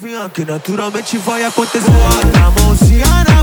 Vinha que naturalmente vai acontecer. Bota a mãozinha na